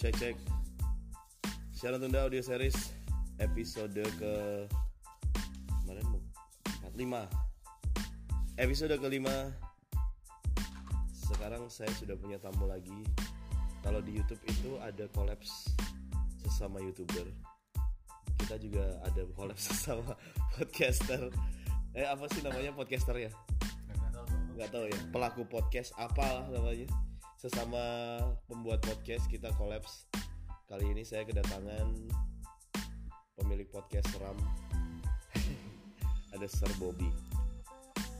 Cek cek. Siaran tunda audio series episode ke kemarin mau 45. Episode kelima. Sekarang saya sudah punya tamu lagi. Kalau di YouTube itu ada kolaps sesama youtuber. Kita juga ada kolaps sesama podcaster. Eh apa sih namanya podcaster ya? Nggak tahu ya. Pelaku podcast apa namanya? Sesama pembuat podcast kita kolaps. Kali ini saya kedatangan pemilik podcast seram. ada Sir Bobby.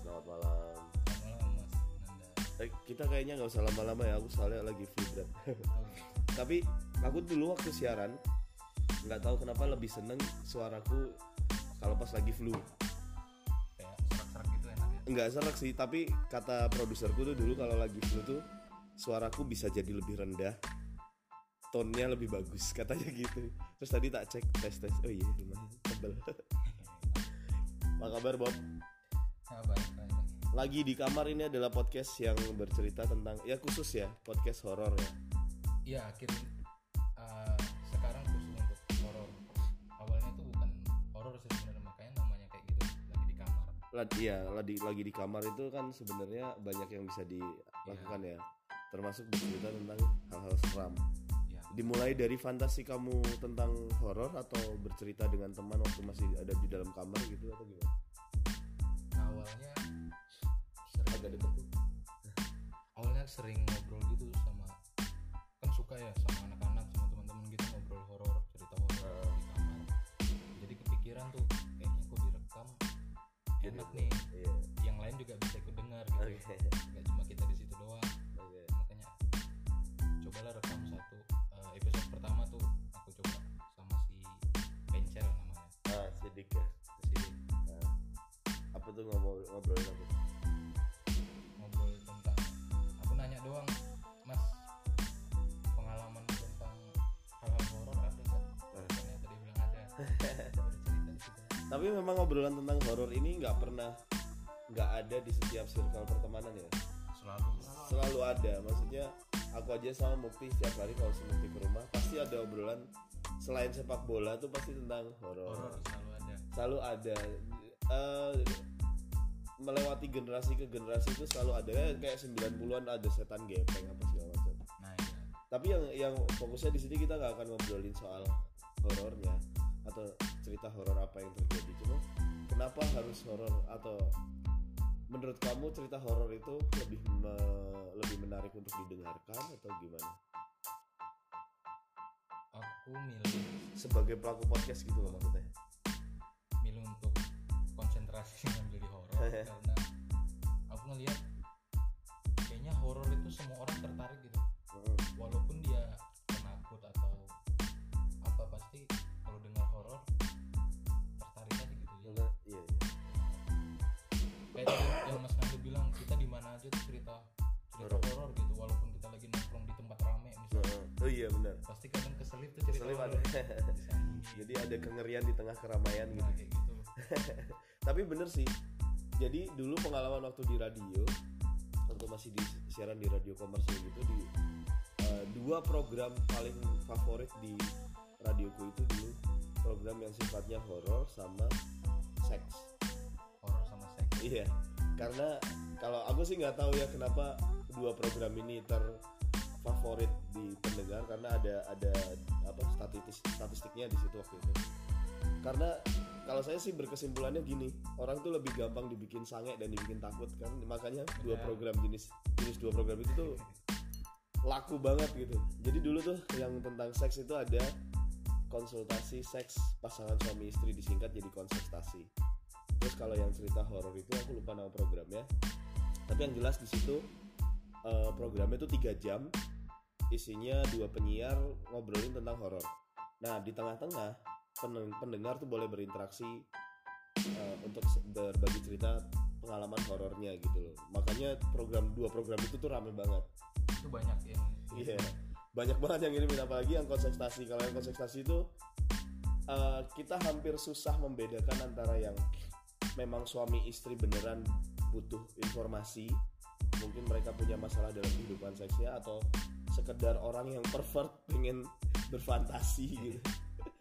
Selamat malam. malam mas Nanda Eh, kita kayaknya nggak usah lama-lama ya. Aku soalnya lagi vibrat. Tapi aku dulu waktu siaran nggak tahu kenapa lebih seneng suaraku kalau pas lagi flu. kayak serak-serak gitu enak ya Nggak serak sih, tapi kata produserku tuh dulu kalau lagi flu tuh suaraku bisa jadi lebih rendah. Tonnya lebih bagus katanya gitu. Terus tadi tak cek tes tes. Oh iya lumayan tebel. Apa kabar Bob? baik baik Lagi di kamar ini adalah podcast yang bercerita tentang ya khusus ya podcast horor ya. iya akhir eh, sekarang khusus untuk horor awalnya tuh bukan horor sih sebenarnya makanya namanya kayak gitu lagi di kamar Lagi ya lagi lagi di kamar itu kan sebenarnya banyak yang bisa dilakukan ya. Termasuk bercerita tentang hal-hal seram. ya Dimulai dari fantasi kamu tentang horor atau bercerita dengan teman waktu masih ada di dalam kamar gitu atau gimana? awalnya sering Agak deket tuh. awalnya sering ngobrol gitu sama kan suka ya sama anak-anak sama teman-teman gitu ngobrol horor cerita horor di kamar jadi kepikiran tuh kayaknya kok direkam enak nih Iya. yang lain juga bisa ikut dengar gitu Oke. Cobalah rekam satu eh, episode pertama tuh aku coba sama si Pencel namanya Ah, sidik ya. Ini Nah, apa tuh ngobrol ngobrolin apa? ngobrol tentang aku nanya doang mas pengalaman tentang hal-hal horor ada nggak Nah. dia bilang ada Tapi memang ngobrolan tentang horor ini nggak pernah nggak ada di setiap circle pertemanan ya. selalu Selalu ada. Maksudnya aku aja sama Mukti setiap hari kalau si Mukti ke rumah pasti ada obrolan selain sepak bola tuh pasti tentang horor. horor selalu ada Selalu ada. Eh, melewati generasi ke generasi itu selalu ada Kayak- kayak 90-an ada setan gepeng apa segala macam. nah iya Tapi yang yang fokusnya di sini kita nggak akan ngobrolin soal horornya atau cerita horor apa yang terjadi. Cuma kenapa harus horor atau menurut kamu cerita horor itu lebih me- lebih menarik untuk didengarkan atau gimana? aku milih Sebagai pelaku podcast gitu loh maksudnya. milih untuk konsentrasi ngambil di horor karena aku ngelihat kayaknya horor itu semua orang tertarik gitu Heeh. walaupun dia iya benar. pasti kadang keselip tuh Keselip ada. Jadi ada kengerian di tengah keramaian Nah, gitu. kayak gitu Tapi bener sih. Jadi dulu pengalaman waktu di radio, waktu masih di siaran di radio komersil gitu di eh, dua program paling favorit di radioku itu dulu program yang sifatnya horor sama seks. horor sama seks Iya. Karena kalau aku sih nggak tahu ya kenapa dua program ini terfavorit di pendengar karena ada ada apa statistik statistiknya di situ waktu itu. Karena kalau saya sih berkesimpulannya gini, orang tuh lebih gampang dibikin sange dan dibikin takut kan. Makanya dua Benar. program jenis jenis dua program itu tuh laku banget gitu. Jadi dulu tuh yang tentang seks itu ada konsultasi seks pasangan suami istri disingkat jadi konsultasi. Terus kalau yang cerita horor itu aku lupa nama programnya. Tapi yang jelas di situ eh, programnya itu tiga jam, isinya dua penyiar ngobrolin tentang horor. Nah di tengah-tengah pen- pendengar tuh boleh berinteraksi eh, untuk berbagi cerita pengalaman horornya gitu loh. Makanya program dua program itu tuh rame banget. itu banyak yang Iya. Banyak banget yang ngirimin apalagi yang konsentrasi. Kalau yang konsentrasi itu eh, kita hampir susah membedakan antara yang memang suami istri beneran butuh informasi mungkin mereka punya masalah dalam kehidupan seksnya atau sekedar orang yang pervert pengen berfantasi gitu.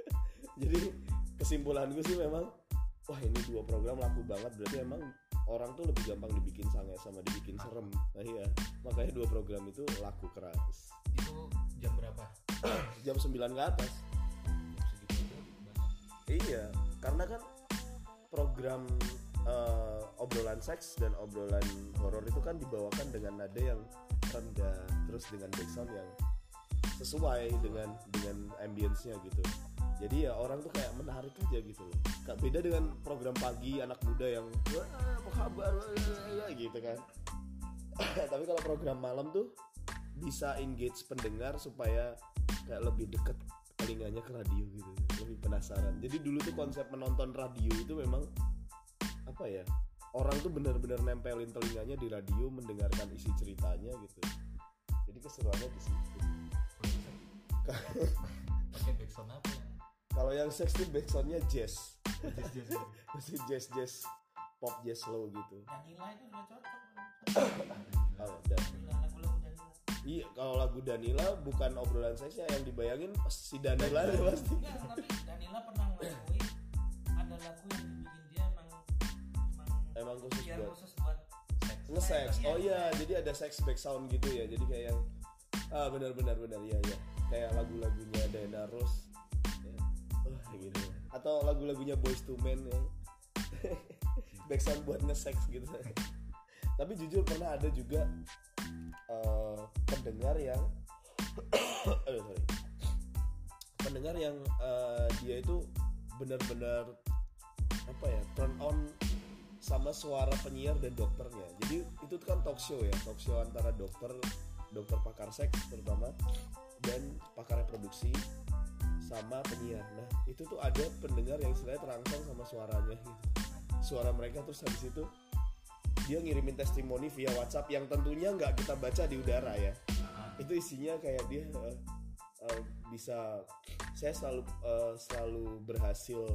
Jadi kesimpulan gue sih memang wah ini dua program laku banget. Berarti emang orang tuh lebih gampang dibikin sange sama dibikin serem. Nah iya. Makanya dua program itu laku keras. Itu jam berapa? Jam 9 ke atas. Jam segitu iya. Karena kan program eh, obrolan seks dan obrolan horor itu kan dibawakan dengan nada yang rendah terus dengan background yang sesuai dengan dengan ambience-nya gitu. Jadi ya orang tuh kayak menarik aja gitu loh. Gak beda dengan program pagi anak muda yang apa kabar? Wah, gitu kan. Tapi kalau program malam tuh bisa engage pendengar supaya kayak lebih deket telinganya ke radio gitu lebih penasaran. Jadi dulu tuh konsep menonton radio itu memang apa ya orang tuh benar-benar nempelin telinganya di radio mendengarkan isi ceritanya gitu. Jadi keseruannya di situ. Pakai backsound apa? Yang kalau yang seks tuh backsoundnya jazz. Jazz jazz masih jazz jazz pop jazz slow gitu. Danila itu udah cocok. Oh, dan iya kalau lagu Danila bukan obrolan seksnya yang dibayangin si Danila ya pasti. Enggak tapi Danila pernah ngelakuin ada lagu yang dibikin emang khusus buat khusus buat nge-sex Iya, oh iya iya. jadi ada sex back sound gitu ya jadi kayak yang ah benar benar benar iya iya. Kayak lagu-lagunya Diana Ross ya. Gitu. Atau lagu-lagunya Boys to Men ya. Back sound buat nge-sex gitu. Tapi jujur pernah ada juga eh, pendengar yang aduh sorry. Pendengar yang eh, dia itu benar-benar apa ya turn on sama suara penyiar dan dokternya. Jadi itu kan talk show ya talk show antara dokter dokter pakar seks terutama dan pakar reproduksi sama penyiar. Nah itu tuh ada pendengar yang istilahnya terangsang sama suaranya gitu. Suara mereka terus habis itu dia ngirimin testimoni via WhatsApp yang tentunya nggak kita baca di udara ya. Itu isinya kayak dia eh, eh, bisa saya selalu eh, selalu berhasil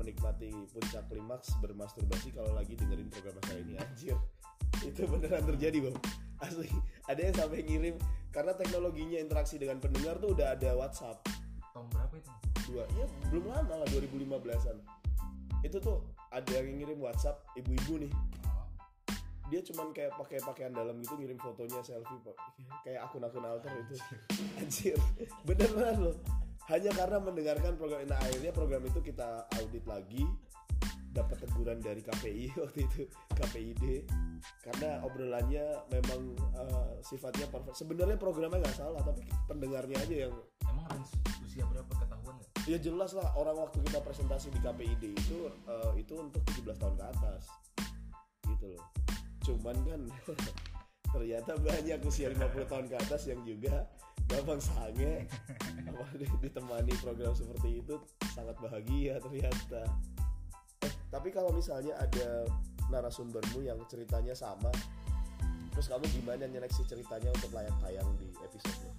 menikmati puncak klimaks bermasturbasi kalau lagi dengerin program saya ini anjir. Itu beneran terjadi bang. Asli. Ada yang sampai ngirim karena teknologinya interaksi dengan pendengar tuh udah ada WhatsApp. Tahun berapa itu dua ya belum lama lah 2015an itu tuh ada yang ngirim WhatsApp ibu-ibu nih. Oh, dia cuman kayak pakai pakaian dalam gitu ngirim fotonya selfie pak kayak akun-akun alter itu. Anjir. Beneran loh hanya karena mendengarkan program nah akhirnya program itu kita audit lagi dapat teguran dari KPI waktu itu KPID karena obrolannya memang eh, sifatnya perfect. Sebenarnya programnya nggak salah tapi pendengarnya aja yang emang range usia berapa ketahuan nggak? Ya jelas lah orang waktu kita presentasi di KPID itu eh, itu untuk 17 tahun ke atas. Gitu loh. Cuman kan ternyata banyak usia 50 tahun ke atas yang juga gampang sange apa ditemani program seperti itu sangat bahagia ternyata. Eh tapi kalau misalnya ada narasumbermu yang ceritanya sama terus kamu gimana nyeleksi ceritanya untuk layak tayang di episode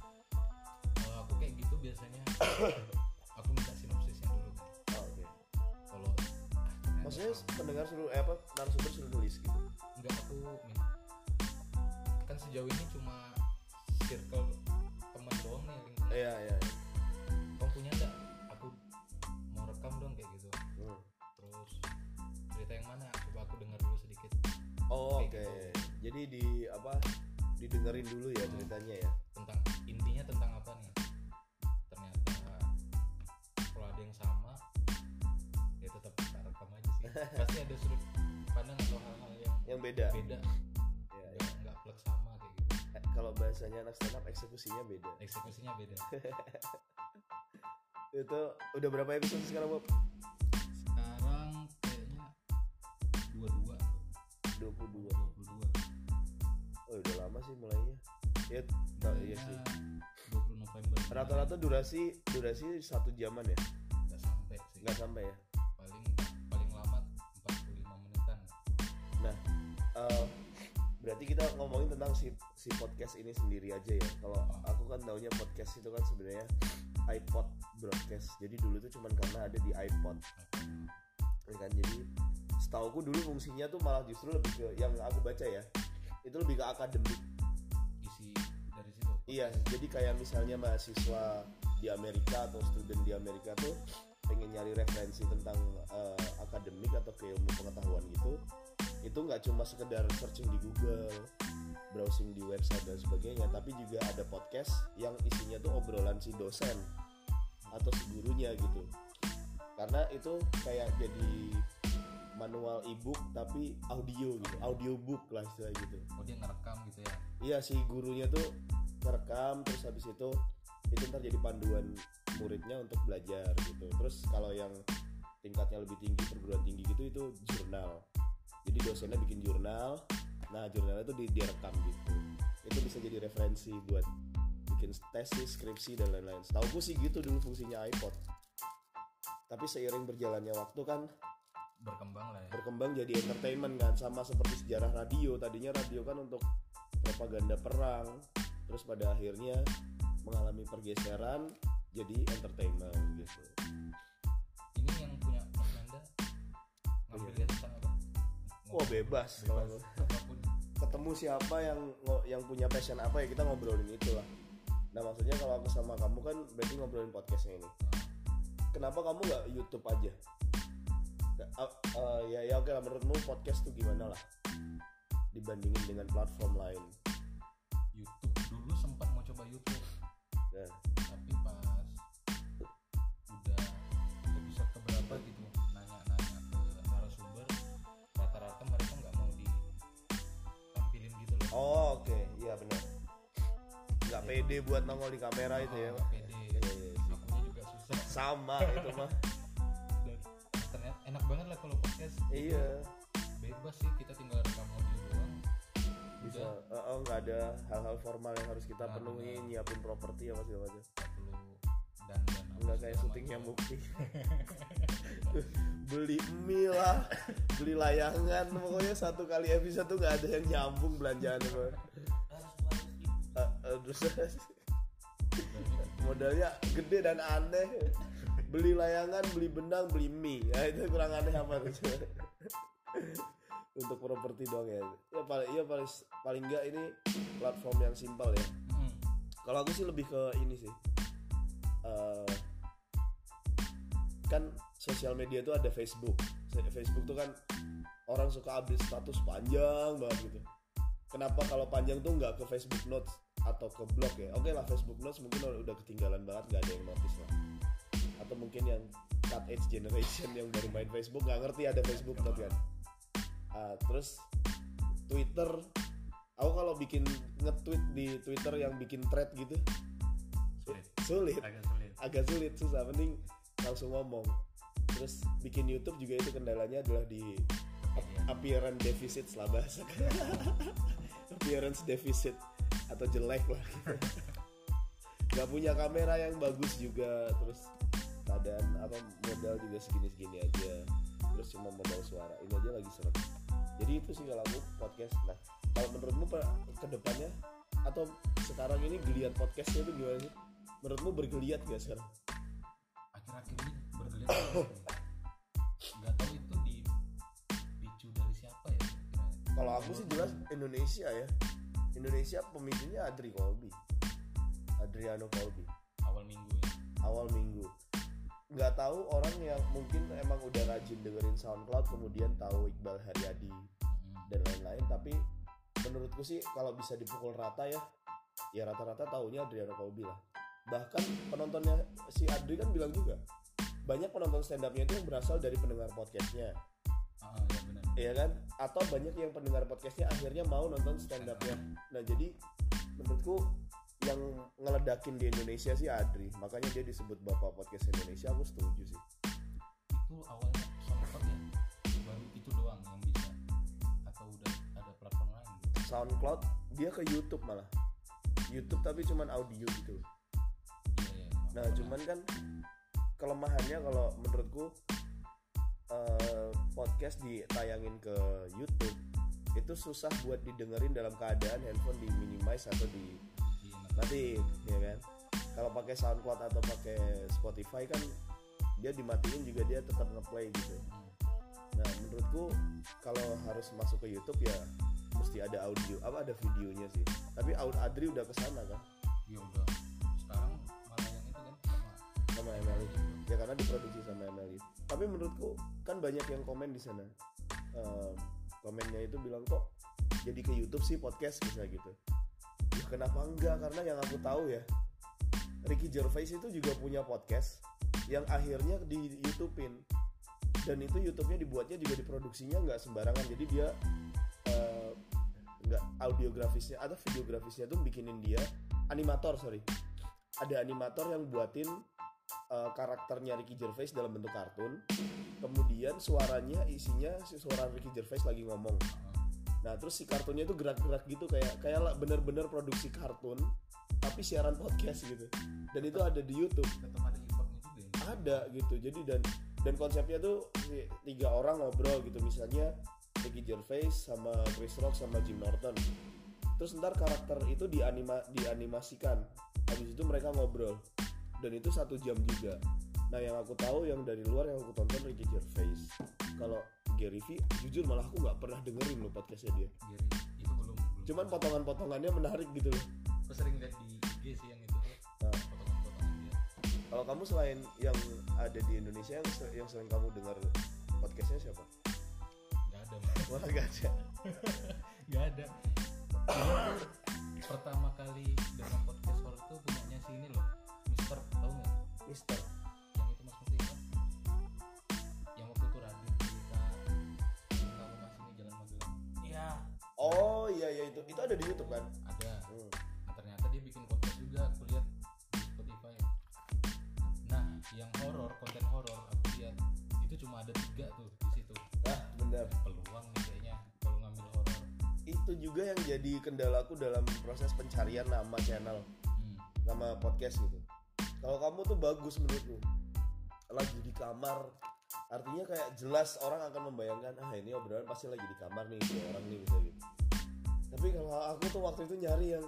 kalau aku kayak gitu biasanya aku minta sinopsisnya dulu oh, oke. Kalau ah, maksudnya pendengar suruh eh apa narasumber suruh nulis gitu? Enggak aku kan sejauh ini cuma circle iya iya iya. kamu punya enggak aku mau rekam dong kayak gitu Hmm. terus cerita yang mana coba aku dengar dulu sedikit Oh, oke. Kayak gitu. Jadi di apa? Didengerin dulu ya ceritanya ya. tentang intinya tentang apa nih ternyata kalau ada yang sama ya tetap kita rekam aja sih pasti ada sudut pandang atau hal-hal yang Yang beda. beda kalau bahasanya anak stand up eksekusinya beda. eksekusinya beda Itu udah berapa episode sekarang, Bob? sekarang kayaknya dua dua 22. dua puluh dua Oh, udah lama sih mulainya. Ya, nah, iya sih. dua puluh November Rata-rata durasi durasi satu jaman ya? nggak sampai sih Nggak sampai ya? Berarti kita ngomongin tentang si si podcast ini sendiri aja ya. Kalau aku kan taunya podcast itu kan sebenarnya iPod broadcast. Jadi dulu tuh cuman karena ada di iPod. ya kan jadi setauku dulu fungsinya tuh malah justru lebih ke yang aku baca ya itu lebih ke akademik isi dari situ Iya, jadi kayak misalnya mahasiswa di Amerika atau student di Amerika tuh pengen nyari referensi tentang eh, akademik atau keilmu pengetahuan gitu, itu nggak cuma sekedar searching di Google, browsing di website dan sebagainya, tapi juga ada podcast yang isinya tuh obrolan si dosen atau si gurunya gitu. Karena itu kayak jadi manual ebook tapi audio gitu, audio book lah istilahnya gitu. oh dia ngerekam gitu ya Iya si gurunya tuh ngerekam terus habis itu itu ntar jadi panduan muridnya untuk belajar gitu. Terus kalau yang tingkatnya lebih tinggi perguruan tinggi gitu itu jurnal. Jadi dosennya bikin jurnal. Nah jurnalnya itu di direkam gitu. Itu bisa jadi referensi buat bikin tesis, skripsi dan lain-lain. Setahu gue sih gitu dulu fungsinya iPod. Tapi seiring berjalannya waktu kan berkembang lah ya berkembang jadi entertainment kan sama seperti sejarah radio tadinya radio kan untuk propaganda perang terus pada akhirnya mengalami pergeseran jadi entertainment gitu ini yang punya Mas Nanda ngambilnya tentang apa wah bebas bebas. Ketemu siapa yang yang punya passion apa ya kita ngobrolin itu lah. Nah maksudnya kalau aku sama kamu kan berarti ngobrolin podcastnya ini. Kenapa kamu nggak YouTube aja? Ah, eh, ya ya oke lah menurutmu podcast tuh gimana lah? Dibandingin dengan platform lain. YouTube. Dulu sempat mau coba YouTube. Nah, tapi Oh oke, iya benar. Nggak pede buat nongol di kamera itu ya. Oh, nggak pede Iya, iya, iya. akunya juga susah Sama itu mah. dan ternyata enak banget lah kalau podcast Iya. bebas sih kita tinggal rekam audio doang Bisa. eh, Oh nggak ada hal-hal formal yang harus kita Nggak penuhi, nyiapin properti apa segala macam. nggak perlu dan kayak segala syutingnya macam. bukti. beli mie lah, beli layangan. Pokoknya satu kali episode tuh nggak ada yang nyambung belanjaan eh, terus ini modalnya gede dan aneh. Beli layangan, beli benang, beli mie. Ya, itu kurang aneh apa tuh? untuk properti doang ya ya paling iya paling paling enggak ini platform yang simpel ya hmm, kalau aku sih lebih ke ini sih Eh, kan sosial media tuh ada Facebook. Facebook tuh kan orang suka update status panjang banget gitu. Kenapa kalau panjang tuh nggak ke Facebook Notes atau ke blog ya? Oke lah Facebook Notes mungkin udah ketinggalan banget nggak ada yang notice lah. Atau mungkin yang cut age generation yang baru main Facebook nggak ngerti ada Facebook Note kan Ah, terus Twitter. Aku kalau bikin nge-tweet di Twitter yang bikin thread gitu sulit. sulit. Agak sulit. Agak sulit susah mending langsung ngomong. Terus bikin YouTube juga itu kendalanya adalah di appearance deficit lah bahasa. Appearance deficit atau jelek lah. Nggak punya kamera yang bagus juga terus keadaan apa modal juga segini-segini aja. Terus cuma modal suara. Ini aja lagi seret jadi itu sih kalau aku podcast. Nah kalau menurutmu ke depannya atau sekarang ini geliat podcastnya itu gimana sih? Menurutmu bergeliat gak sekarang akhir-akhir ini bergeliat nggak tahu itu dipicu dari siapa ya kalau aku sih jelas Indonesia ya. Indonesia pemicunya Adri Kolbi Adriano Kolbi awal minggu ya? Awal minggu. Nggak tahu orang yang mungkin emang udah rajin dengerin SoundCloud kemudian tahu Iqbal Haryadi Hmm, dan lain-lain tapi menurutku sih kalau bisa dipukul rata ya ya rata-rata taunya Adriano Kolbi lah bahkan penontonnya si Adri kan bilang juga banyak penonton stand upnya itu yang berasal dari pendengar podcastnya ya benar Iya kan? Atau banyak yang pendengar podcastnya akhirnya mau nonton stand upnya. Nah jadi menurutku yang ngeledakin di Indonesia sih Adri. Makanya dia disebut bapak podcast Indonesia. Aku setuju sih. itu awalnya SoundCloud ya baru itu doang yang bisa atau udah ada platform lain gitu SoundCloud dia ke YouTube malah. YouTube tapi cuman audio gitu. loh. Iya iya Nah cuman kan kelemahannya kalau menurutku eh, podcast ditayangin ke YouTube itu susah buat didengerin dalam keadaan handphone di minimize atau di Iya, matiin ya kan? Kalau pakai SoundCloud atau pakai Spotify kan dia dimatiin juga dia tetap ngeplay gitu. Nah menurutku kalau harus masuk ke YouTube ya mesti ada audio apa ada videonya sih. Tapi Aud Adri udah ke sana kan? Ya udah diproduksi sama Emily. Tapi menurutku kan banyak yang komen di sana. Ehm, komennya itu bilang kok jadi ke YouTube sih podcast? Bisa gitu. Ya kenapa enggak? Karena yang aku tahu ya Ricky Gervais itu juga punya podcast yang akhirnya di YouTubein. Dan itu YouTube-nya dibuatnya juga diproduksinya nggak sembarangan. Jadi dia eh, nggak audiografisnya atau videografisnya tuh bikinin dia animator sorry. Ada animator yang buatin eh, karakternya Ricky Gervais dalam bentuk kartun. Kemudian suaranya isinya si suara Ricky Gervais lagi ngomong. Nah terus si kartunnya itu gerak-gerak gitu kayak kayak bener-bener produksi kartun tapi siaran podcast gitu. Dan itu ada di YouTube. Tetap ada juga ya? Ada gitu jadi dan dan konsepnya tuh tiga orang ngobrol gitu. Misalnya Ricky Gervais sama Chris Rock sama Jim Norton. Terus ntar karakter itu dianima dianimasikan. Habis itu mereka ngobrol dan itu satu jam juga. Nah yang aku tahu yang dari luar yang aku tonton Ricky Gervais. Kalau Gary Vee jujur malah aku nggak pernah dengerin loh podcastnya dia. Gary itu belum belum cuman potongan-potongannya menarik gitu loh. Aku sering lihat di IG sih yang itu Nah. potongan-potongan dia. Kalau kamu selain yang ada di Indonesia yang, se- yang sering kamu dengar podcastnya siapa? Nggak ada malah gak ada. Nggak ada. Pertama kali dengan podcast horror tuh punyanya si ini loh. nggak Mister yang itu Mas apa yang waktu itu Radit cerita yang kamu masih ini jalan Magelang ya Oh iya iya itu itu ada di YouTube kan? ada Hmm. Nah, ternyata dia bikin podcast juga aku lihat di Spotify nah yang horor konten horor aku lihat itu cuma ada tiga tuh di situ Ah benar. peluang nih kayaknya kalau ngambil horor Itu juga yang jadi kendalaku dalam proses pencarian nama channel, hmm. nama podcast gitu. Kalau kamu tuh bagus menurutku. Lagi di kamar, artinya kayak jelas orang akan membayangkan ah ini obrolan pasti lagi di kamar nih dua orang nih bisa gitu. Tapi kalau aku tuh waktu itu nyari yang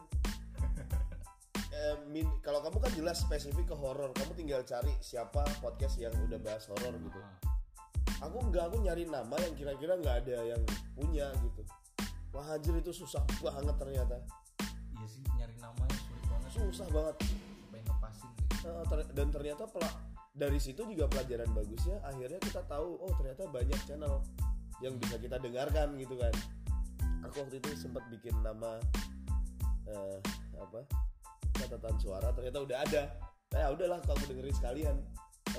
eh, min- kalau kamu kan jelas spesifik ke horor, kamu tinggal cari siapa podcast yang udah bahas horor gitu. Ah, aku nggak aku nyari nama yang kira-kira nggak ada yang punya gitu wah anjir itu susah banget ternyata iya sih nyari namanya sulit banget susah banget Eh, dan ternyata pela- dari situ juga pelajaran bagusnya akhirnya kita tahu oh ternyata banyak channel yang bisa kita dengarkan gitu kan. Aku waktu itu sempat bikin nama eh, apa catatan suara ternyata udah ada. Nah udahlah kamu dengerin sekalian.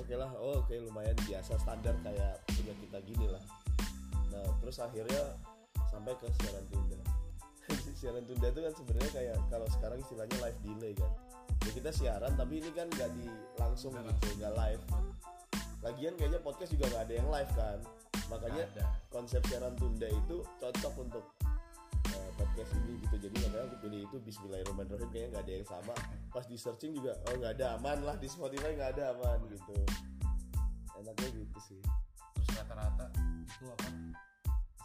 Oke lah oh oke lumayan biasa standar kayak punya kita gini lah. Nah terus akhirnya sampai ke siaran tunda. Siaran tunda itu kan sebenarnya kayak kalau sekarang istilahnya live delay kan ya kita siaran tapi ini kan nggak di langsung Nggak gitu nggak live. Lagian kayaknya podcast juga nggak ada yang live kan? Makanya ada. konsep siaran tunda itu cocok untuk eh, podcast ini gitu. Jadi makanya aku pilih itu Bismillahirrahmanirrahim. Kayaknya nggak ada yang sama. Pas di searching juga oh nggak ada aman lah. Di Spotify nggak ada aman gitu. Enaknya gitu sih. Terus rata-rata itu apa?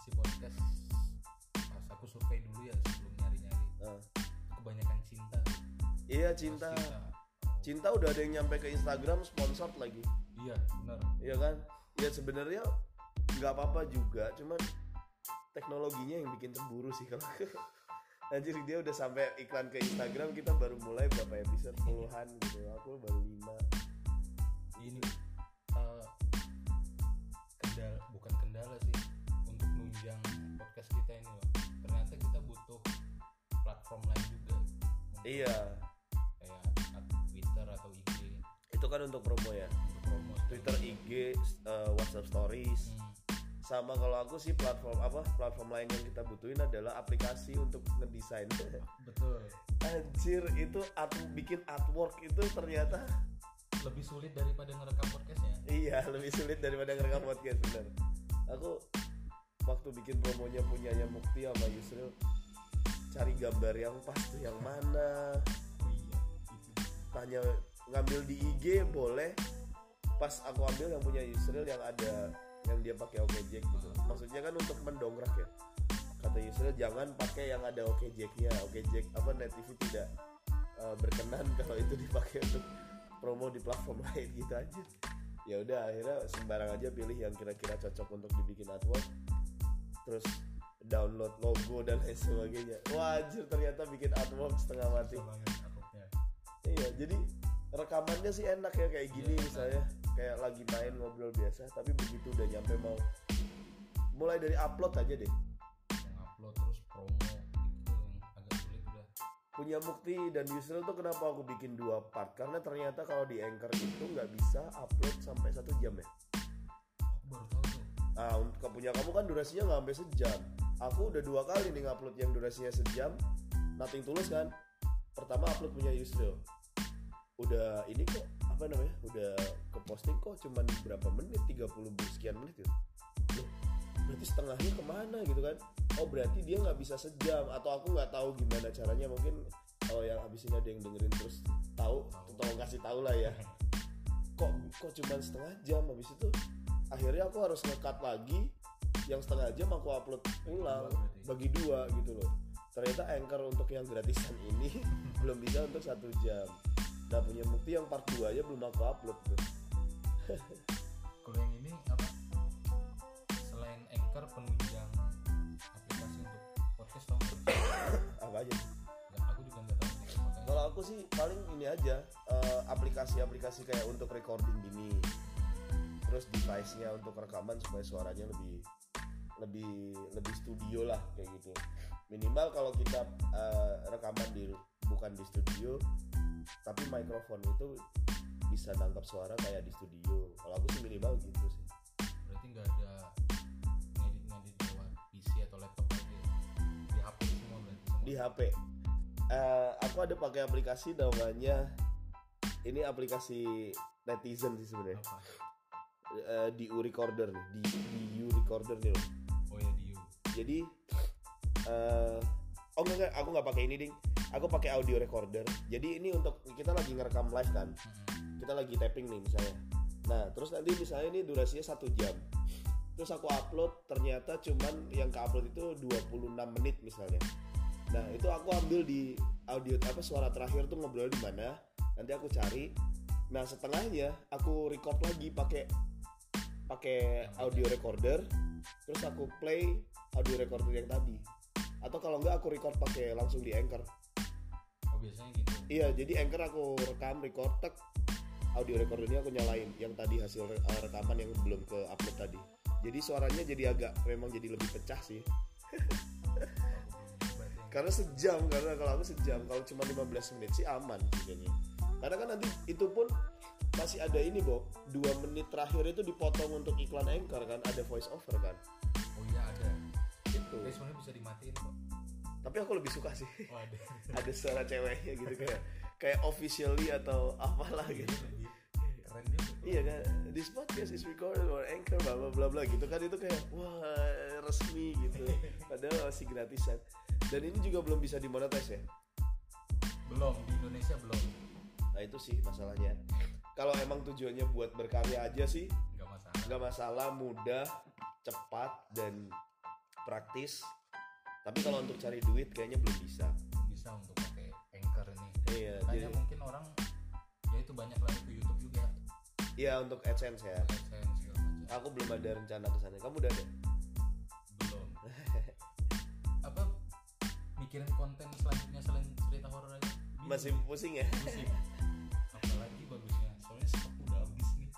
Si podcast pas aku survei dulu ya sebelum nyari-nyari. Nah, kebanyakan cinta iya cinta. Oh, cinta. Udah ada yang nyampe ke Instagram sponsor lagi. Iya benar. Iya kan? Ya sebenarnya nggak apa-apa juga cuman teknologinya yang bikin cemburu sih kalau Anjir dia udah sampai iklan ke Instagram kita baru mulai berapa episode? Puluhan gitu. Aku baru lima. Ini eh, kendala bukan kendala sih untuk nunjang podcast kita ini loh. Ternyata kita butuh platform lain juga. Iya kan untuk promo ya? Promo. Twitter IG eh, WhatsApp Stories. Hmm, sama kalau aku sih platform apa platform lain yang kita butuhin adalah aplikasi untuk ngedesain. Betul. Anjir itu art, bikin artwork itu ternyata lebih sulit daripada ngerekam podcastnya Iya, lebih sulit daripada ngerekam podcast bener. Aku waktu bikin promonya punyanya Mukti sama Yusril cari gambar yang pas tuh yang mana? Oh iya tanya ngambil di IG boleh pas aku ambil yang punya Yusril yang ada yang dia pakai OK Jack gitu. Maksudnya kan untuk mendongkrak ya. Kata Yusril jangan pakai yang ada OK Jacknya. OK Jack apa Net TV tidak eh, berkenan kalau itu dipakai untuk promo di platform lain gitu aja. Ya udah akhirnya sembarang aja pilih yang kira-kira cocok untuk dibikin artwork. Terus download logo dan lain sebagainya. Wah anjir ternyata bikin artwork setengah mati. Iya jadi rekamannya sih enak ya kayak gini Iya, misalnya. Kayak lagi main ngobrol biasa tapi begitu udah nyampe mau mulai dari upload aja deh. Mengupload terus promo gitu yang agak sulit udah. punya Mukti dan Yusril tuh kenapa aku bikin dua part? Karena ternyata kalau di Anchor itu nggak bisa upload sampai satu jam ya. Baru tahu tuh. ah untuk punya kamu kan durasinya nggak sampai sejam. Aku udah dua kali nih ngupload yang durasinya sejam nothing tulus kan? Pertama upload punya Yusril udah ini kok apa namanya udah ke posting kok cuman berapa menit 30 sekian menit gitu Loh, berarti setengahnya ke mana gitu kan? Oh berarti dia nggak bisa sejam atau aku nggak tahu gimana caranya mungkin kalau yang habis ini ada yang dengerin terus tahu tolong kasih tahu lah ya. Kok kok cuman setengah jam? Habis itu akhirnya aku harus ngekat lagi yang setengah jam aku upload ulang bagi dua gitu loh. Ternyata anchor untuk yang gratisan ini belum bisa untuk satu jam nah punya bukti yang part 2 aja belum aku upload tuh Kalau yang ini apa? Selain Anchor penunjang aplikasi untuk podcast nggak? apa aja? Nggak, aku juga nggak tahu kalau aku sih paling ini aja eh, aplikasi-aplikasi kayak untuk recording gini. Terus device-nya untuk rekaman supaya suaranya lebih lebih lebih studio lah kayak gitu. Minimal kalau kita eh, rekaman di bukan di studio tapi mikrofon itu bisa nangkap suara kayak di studio. Kalau aku sih minimal gitu sih. Berarti nggak ada ngedit ngedit lewat PC atau laptop aja ya? di HP semua berarti? Semua di HP Eh, aku ada pakai aplikasi namanya ini aplikasi netizen sih sebenarnya. Apa? Eh, di U recorder nih. Di di U recorder nih loh. oh ya di U. Jadi eh oh enggak, enggak aku nggak pakai ini ding aku pakai audio recorder. Jadi ini untuk kita lagi ngerekam live kan. Kita lagi tapping nih misalnya. Nah terus nanti misalnya ini durasinya satu jam. Terus aku upload ternyata cuman yang ke upload itu 26 menit misalnya. Nah itu aku ambil di audio apa suara terakhir tuh ngobrol di mana. Nanti aku cari. Nah setengahnya aku record lagi pakai pakai audio recorder. Terus aku play audio recorder yang tadi. Atau kalau enggak aku record pakai langsung di anchor oh biasanya gitu Iya, jadi anchor aku rekam, record, tek, audio recordernya aku nyalain yang tadi hasil eh, rekaman yang belum ke upload tadi. Jadi suaranya jadi agak memang jadi lebih pecah sih. Karena sejam, karena kalau aku sejam, kalau cuma 15 menit sih aman sebenarnya. Karena kan nanti itu pun masih ada ini, Bob. Dua menit terakhir itu dipotong untuk iklan anchor kan, ada voice over kan. oh iya ada Itu. sebenarnya bisa dimatiin kok Tapi aku lebih suka sih. oh ada ada suara ceweknya gitu kayak kayak officially atau apalah gitu. lebih keren juga. Iya kan, this podcast is recorded on Anchor, bla bla bla bla gitu kan itu kayak wah resmi gitu. Padahal masih gratisan. Dan ini juga belum bisa dimonetize ya. belum di Indonesia belum Nah itu sih masalahnya. Kalau emang tujuannya buat berkarya aja sih, nggak masalah nggak masalah, mudah, cepat dan praktis. Tapi kalau untuk cari duit kayaknya belum bisa. bisa untuk pakai Anchor ini Iya, jadi mungkin orang ya itu banyak lah itu YouTube juga iya untuk AdSense ya. AdSense segala macam Aku belum ada rencana ke sana. Kamu udah ada? belum apa mikirin konten selanjutnya selain cerita horor aja Bingung. Masih pusing ya? pusing apalagi bagusnya soalnya stok udah habis nih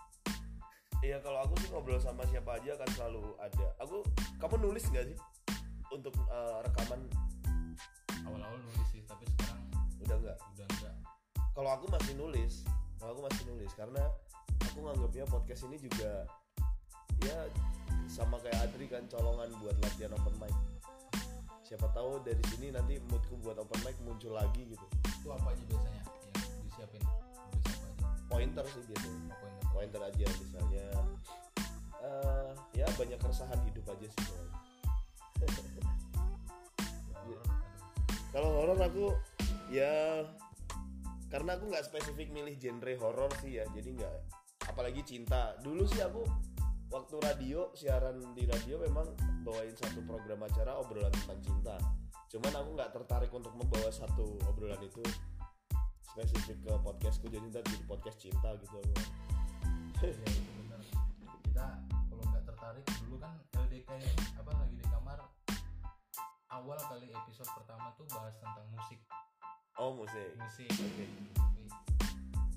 Iya kalau aku sih ngobrol sama siapa aja kan selalu ada. Aku kamu nulis nggak sih untuk eh, rekaman? awal-awal nulis sih tapi sekarang Udah nggak? udah enggak Kalau aku masih nulis, kalau aku masih nulis karena aku nganggapnya podcast ini juga ya sama kayak Adri kan colongan buat latihan open mic. Siapa tahu dari sini nanti moodku buat open mic muncul lagi gitu. itu apa aja biasanya yang disiapin nulis apa aja Pointer sih biasanya. apa pointer Pointer aja misalnya. eh ya banyak keresahan hidup aja sih. Kalau horor aku ya karena aku nggak spesifik milih genre horor sih ya, jadi nggak apalagi cinta. Dulu sih aku waktu radio siaran di radio memang bawain satu program acara obrolan tentang cinta. Cuman aku nggak tertarik untuk membawa satu obrolan itu spesifik ke podcastku jadi ntar jadi podcast cinta gitu. Kali episode pertama tuh bahas tentang musik. Oh musik. Musik. Oke. Tapi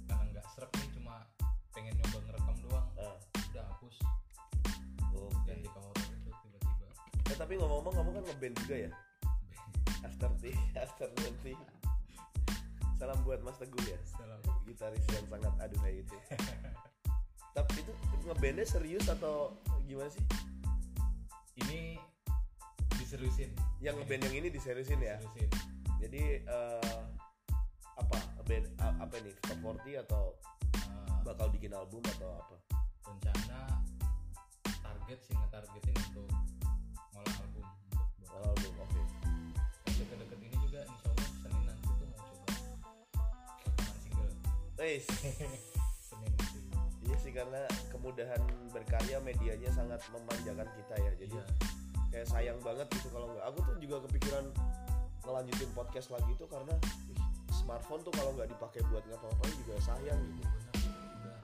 karena nggak serap nih cuma pengen nyoba ngerekam doang. Ah, udah hapus. Oke. Ganti horor itu tiba-tiba. Eh tapi ngomong-ngomong kamu kan ngeband juga ya? After tea after nanti. Salam buat Mas Teguh ya. Setelah gitaris yang sangat aduhai itu tapi itu ngebandnya serius atau gimana sih? Ini diseriusin. Yang ngeband yang ini diseriusin ya? Diseriusin. Jadi eh, apa? Band apa nih top 40 atau Eh, bakal bikin album atau apa? rencana target sih ngetargetin untuk ngolah album. Untuk Oh, album oke. Yang deket-deket ini juga insya Allah Senin nanti tuh mau coba. Rekaman single. Senin nanti. Iya sih karena kemudahan berkarya medianya sangat memanjakan kita ya. Jadi iya kayak sayang banget gitu. Kalau nggak aku tuh juga kepikiran ngelanjutin podcast lagi tuh karena ih, smartphone tuh kalau nggak dipakai buat ngapa-ngapain juga sayang gitu. Udah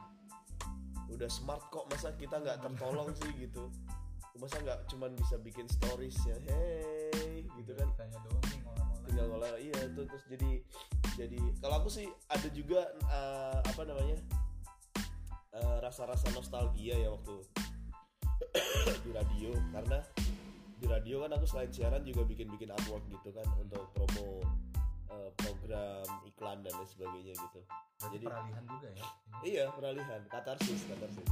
udah smart kok masa kita nggak tertolong sih gitu? Masa nggak cuman bisa bikin stories ya hey gitu kan? Doang nih tinggal ngolah iya tuh terus jadi jadi kalau aku sih ada juga eh, apa namanya eh, rasa-rasa nostalgia ya waktu di radio karena di radio kan aku selain siaran juga bikin-bikin artwork gitu kan untuk promo eh, program iklan dan lain sebagainya gitu. Berarti jadi- peralihan juga ya? Iya peralihan. Katarsis katarsis.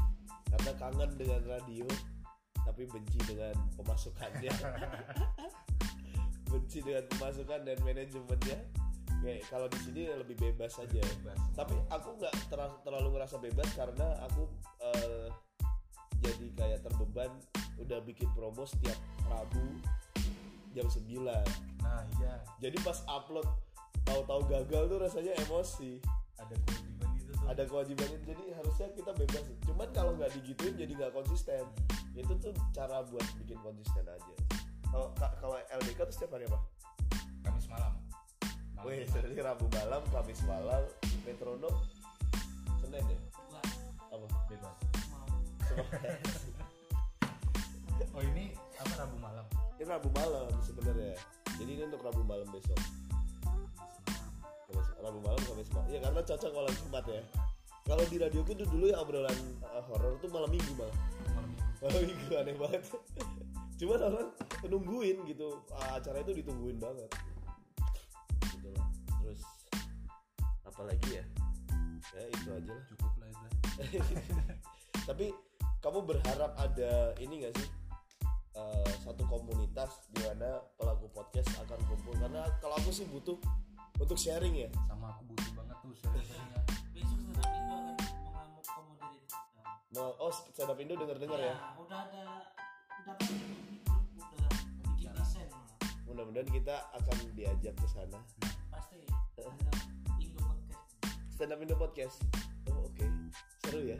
Karena kangen dengan radio tapi benci dengan pemasukannya. Benci dengan pemasukan dan manajemennya. Kayak kalau di sini lebih bebas saja Bebas. tapi aku nggak ter- terlalu ngerasa bebas karena aku eh, jadi kayak terbeban. Udah bikin promo setiap Rabu jam 9 nah iya. Jadi pas upload tahu-tahu gagal tuh rasanya emosi. Ada kewajiban itu tuh. Ada kewajiban itu. Jadi harusnya kita bebas. Cuman kalau nggak digituin jadi nggak konsisten. Itu tuh cara buat bikin konsisten aja. Kalau ka- kalau LDK tuh setiap hari apa? Kamis malam. Malam Wih, jadi Rabu malam, Kamis malam, metronom, Senin ya? Dua Apa? bebas. Mau oh ini apa Rabu malam Ini Rabu malam sebenarnya. Jadi ini untuk Rabu malam besok. Rabu malam, Kamis malam. Ya karena cocok malam Jumat ya. Kalau di radioku tuh dulu ya obrolan uh, horor tuh malam minggu malah. malam minggu Malam minggu aneh banget. Cuman orang nungguin gitu. Ah, Acara itu ditungguin banget. Gitu lah. Terus apa lagi ya? Ya itu aja lah. cukup lah itu Tapi kamu berharap ada ini gak sih? Eh, satu komunitas di mana pelaku podcast akan kumpul. Karena kalau aku sih butuh untuk sharing ya. Sama aku butuh banget tuh sering-seringnya besok stand up Indo akan mengamuk oh stand up Indo denger dengar ya? Udah ada udah udah bikin desain malah. mudah-mudahan kita akan diajak ke sana. Pasti stand up Indo podcast. Stand up Indo podcast. Oh oke. Seru ya